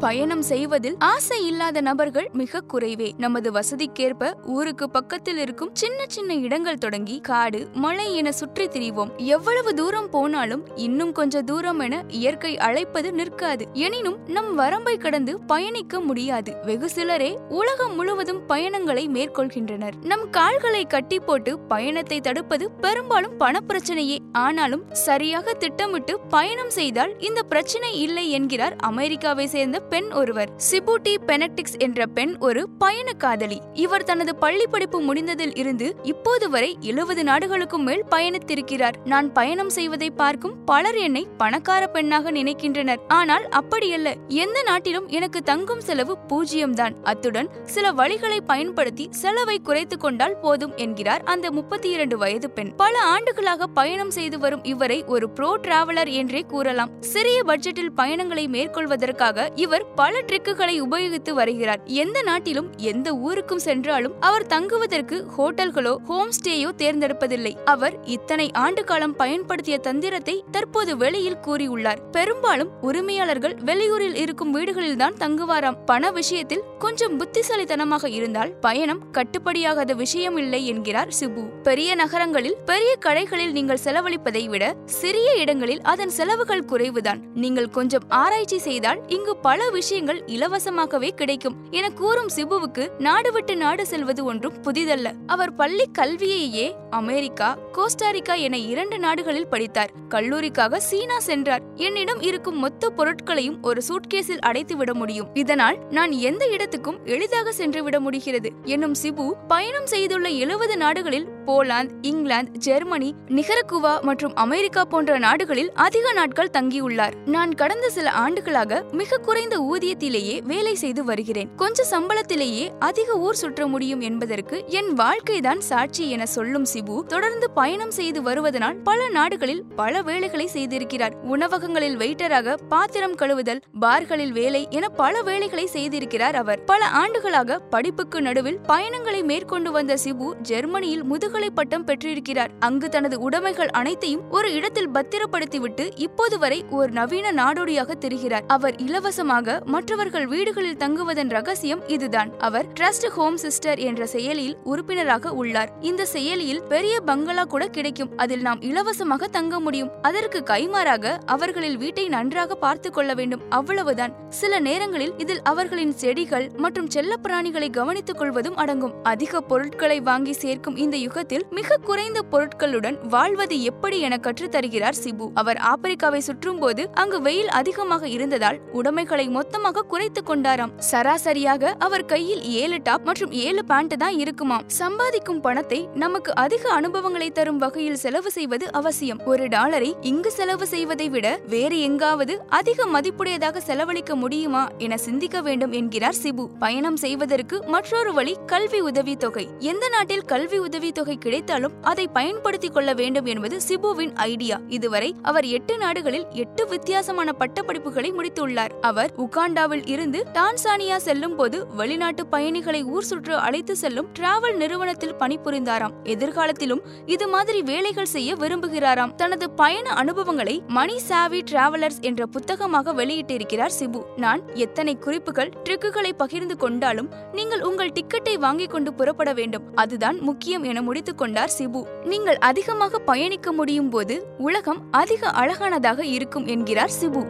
பயணம் செய்வதில் ஆசை இல்லாத நபர்கள் மிக குறைவே. நமது வசதிக்கேற்ப ஊருக்கு பக்கத்தில் இருக்கும் சின்ன சின்ன இடங்கள் தொடங்கி காடு மலை என சுற்றி திரிவோம். எவ்வளவு தூரம் போனாலும் இன்னும் கொஞ்ச தூரம் என இயற்கை அழைப்பது நிற்காது. எனினும் நம் வரம்பை கடந்து பயணிக்க முடியாது. வெகு சிலரே உலகம் முழுவதும் பயணங்களை மேற்கொள்கின்றனர். நம் கால்களை கட்டி போட்டு பயணத்தை தடுப்பது பெரும்பாலும் பணப்பிரச்சனையே. ஆனாலும் சரியாக திட்டமிட்டு பயணம் செய்தால் இந்த பிரச்சனை இல்லை என்கிறார் அமெரிக்காவை சேர்ந்த பெண் ஒருவர். சிபுட்டி பெனட்டிக்ஸ் என்ற பெண் ஒரு பயண காதலி இவர் தனது பள்ளி படிப்பு முடிந்ததில் இருந்து இப்போது வரை எழுபது நாடுகளுக்கும் மேல் பயணித்திருக்கிறார். நான் பயணம் செய்வதை பார்க்கும் பலர் என்னை பணக்கார பெண்ணாக நினைக்கின்றனர். ஆனால் அப்படியல்ல. எந்த நாட்டிலும் எனக்கு தங்கும் செலவு பூஜ்ஜியம்தான். அத்துடன் சில வழிகளை பயன்படுத்தி செலவை குறைத்துக் கொண்டால் போதும் என்கிறார் அந்த முப்பத்தி இரண்டு வயது பெண். பல ஆண்டுகளாக பயணம் செய்து வரும் இவரை ஒரு ப்ரோ டிராவலர் என்றே கூறலாம். சிறிய பட்ஜெட்டில் பயணங்களை மேற்கொள்வதற்காக இவர் பல ட்ரிக்குகளை உபயோகித்து வருகிறார். எந்த நாட்டிலும் எந்த ஊருக்கும் சென்றாலும் அவர் தங்குவதற்கு ஹோட்டல்களோ ஹோம் ஸ்டேயோ தேர்ந்தெடுப்பதில்லை. அவர் இத்தனை ஆண்டு காலம் பயன்படுத்திய தந்திரத்தை தற்போது வெளியில் கூறியுள்ளார். பெரும்பாலும் உரிமையாளர்கள் வெளியூரில் இருக்கும் வீடுகளில்தான் தங்குவாராம். பண விஷயத்தில் கொஞ்சம் புத்திசாலித்தனமாக இருந்தால் பயணம் கட்டுப்படியாகாத விஷயம் இல்லை என்கிறார் சிபு. பெரிய நகரங்களில் பெரிய கடைகளில் நீங்கள் செலவழிப்பதை விட சிறிய இடங்களில் அதன் செலவுகள் குறைவுதான். நீங்கள் கொஞ்சம் ஆராய்ச்சி செய்தால் இங்கு பல விஷயங்கள் இலவசமாகவே கிடைக்கும் என கூறும் சிபுவுக்கு நாடு விட்டு நாடு செல்வது ஒன்றும் புதிதல்ல. அவர் பள்ளி கல்வியையே அமெரிக்கா கோஸ்டாரிக்கா என இரண்டு நாடுகளில் படித்தார். கல்லூரிக்காக சீனா சென்றார். என்னிடம் இருக்கும் மொத்த பொருட்களையும் ஒரு சூட்கேஸில் அடைத்து விட முடியும். இதனால் நான் எந்த இடத்துக்கும் எளிதாக சென்றுவிட முடிகிறது. என்னும் சிபு பயணம் செய்துள்ள எழுபது நாடுகளில் போலாந்து இங்கிலாந்து ஜெர்மனி நிகரகுவா மற்றும் அமெரிக்கா போன்ற நாடுகளில் அதிக நாட்கள் தங்கியுள்ளார். நான் கடந்த சில ஆண்டுகளாக மிக குறைந்த ஊதியத்திலேயே வேலை செய்து வருகிறேன். கொஞ்ச சம்பளத்திலேயே அதிக ஊர் சுற்ற முடியும் என்பதற்கு என் வாழ்க்கைதான் சாட்சி என சொல்லும் சிபு தொடர்ந்து பயணம் செய்து வருவதனால் பல நாடுகளில் பல வேலைகளை செய்திருக்கிறார். உணவகங்களில் வெயிட்டராக பாத்திரம் கழுவுதல் பார்களில் வேலை என பல வேலைகளை செய்திருக்கிறார் அவர். பல ஆண்டுகளாக படிப்புக்கு நடுவில் பயணங்களை மேற்கொண்டு வந்த சிபு ஜெர்மனியில் முதுகலை பட்டம் பெற்றிருக்கிறார். அங்கு தனது உடைமைகள் அனைத்தையும் ஒரு இடத்தில் பத்திரப்படுத்திவிட்டு இப்போது வரை ஒரு நவீன நாடோடியாக தெரிகிறார். அவர் இலவசமாக மற்றவர்கள் வீடுகளில் தங்குவதன் ரகசியம் இதுதான். அவர் ட்ரஸ்ட் ஹோம் சிஸ்டர் என்ற செயலியில் உறுப்பினராக உள்ளார். இந்த செயலியில் பெரிய பங்களா கூட கிடைக்கும். அதில் நாம் இலவசமாக தங்க முடியும். அதற்கு கைமாறாக அவர்களில் வீட்டை நன்றாக பார்த்து கொள்ள வேண்டும். அவ்வளவுதான். சில நேரங்களில் இதில் அவர்களின் செடிகள் மற்றும் செல்ல பிராணிகளை கவனித்துக் கொள்வதும் அடங்கும். அதிக பொருட்களை வாங்கி சேர்க்கும் இந்த யுகத்தில் மிக குறைந்த பொருட்களுடன் வாழ்வது எப்படி என கற்றுத்தருகிறார் சிபு. அவர் ஆப்பிரிக்காவை சுற்றும் போது அங்கு வெயில் அதிகமாக இருந்ததால் உடைமைகளை மொத்தமாக குறைத்துக் கொண்டாராம். சராசரியாக அவர் கையில் ஏழு டாப் மற்றும் ஏழு பேண்ட் தான் இருக்குமாம். சம்பாதிக்கும் பணத்தை நமக்கு அதிக அனுபவங்களை தரும் வகையில் செலவு செய்வது அவசியம். ஒரு டாலரை இங்கு செலவு செய்வதை விட வேறு எங்காவது அதிக மதிப்புடையதாக செலவழிக்க முடியுமா என சிந்திக்க வேண்டும் என்கிறார் சிபு. பயணம் செய்வதற்கு மற்றொரு வழி கல்வி உதவித்தொகை. எந்த நாட்டில் கல்வி உதவித்தொகை கிடைத்தாலும் அதை பயன்படுத்திக் கொள்ள வேண்டும் என்பது சிபுவின் ஐடியா. இதுவரை அவர் எட்டு நாடுகளில் எட்டு வித்தியாசமான பட்டப்படிப்புகளை முடித்துள்ளார். அவர் உகாண்டாவில் இருந்து டான்சானியா செல்லும் போது வெளிநாட்டு பயணிகளை ஊர் சுற்று அழைத்து செல்லும் டிராவல் நிறுவனத்தில் பணிபுரிந்தாராம். எதிர்காலத்திலும் இது மாதிரி வேலைகள் செய்ய விரும்புகிறாராம். தனது பயண அனுபவங்களை மணி சாவி டிராவலர்ஸ் என்ற புத்தகமாக வெளியிட்டிருக்கிறார் சிபு. நான் எத்தனை குறிப்புகள் ட்ரிக்குகளை பகிர்ந்து கொண்டாலும் நீங்கள் உங்கள் டிக்கெட்டை வாங்கிக் கொண்டு புறப்பட வேண்டும். அதுதான் முக்கியம் என முடித்துக் கொண்டார் சிபு. நீங்கள் அதிகமாக பயணிக்க முடியும் போது உலகம் அதிக அழகானதாக இருக்கும் என்கிறார் சிபு.